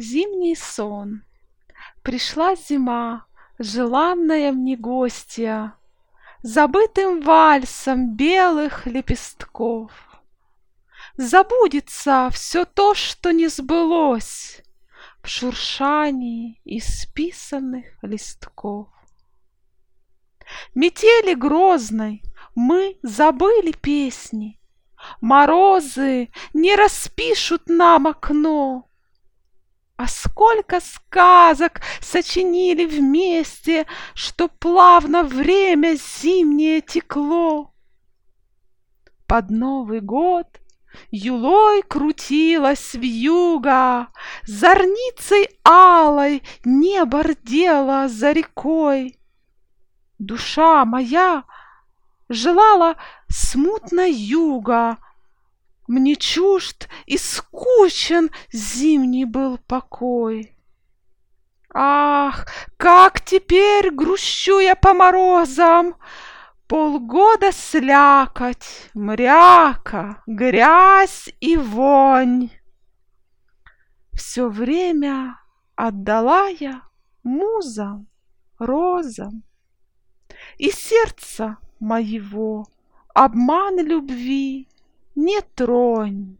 Зимний сон. Пришла зима, желанная мне гостья, Забытым вальсом белых лепестков. Забудется все то, что не сбылось В шуршании исписанных листков. Метели грозной мы забыли песни, Морозы не распишут нам окно, а сколько сказок сочинили вместе, Что плавно время зимнее текло. Под Новый год юлой крутилась вьюга, Зорницей алой небо рдело за рекой. Душа моя желала смутно юга, мне чужд и скучен зимний был покой. Ах, как теперь грущу я по морозам! Полгода слякоть, мряка, грязь и вонь. Все время отдала я музам, розам, И сердца моего обман любви не тронь.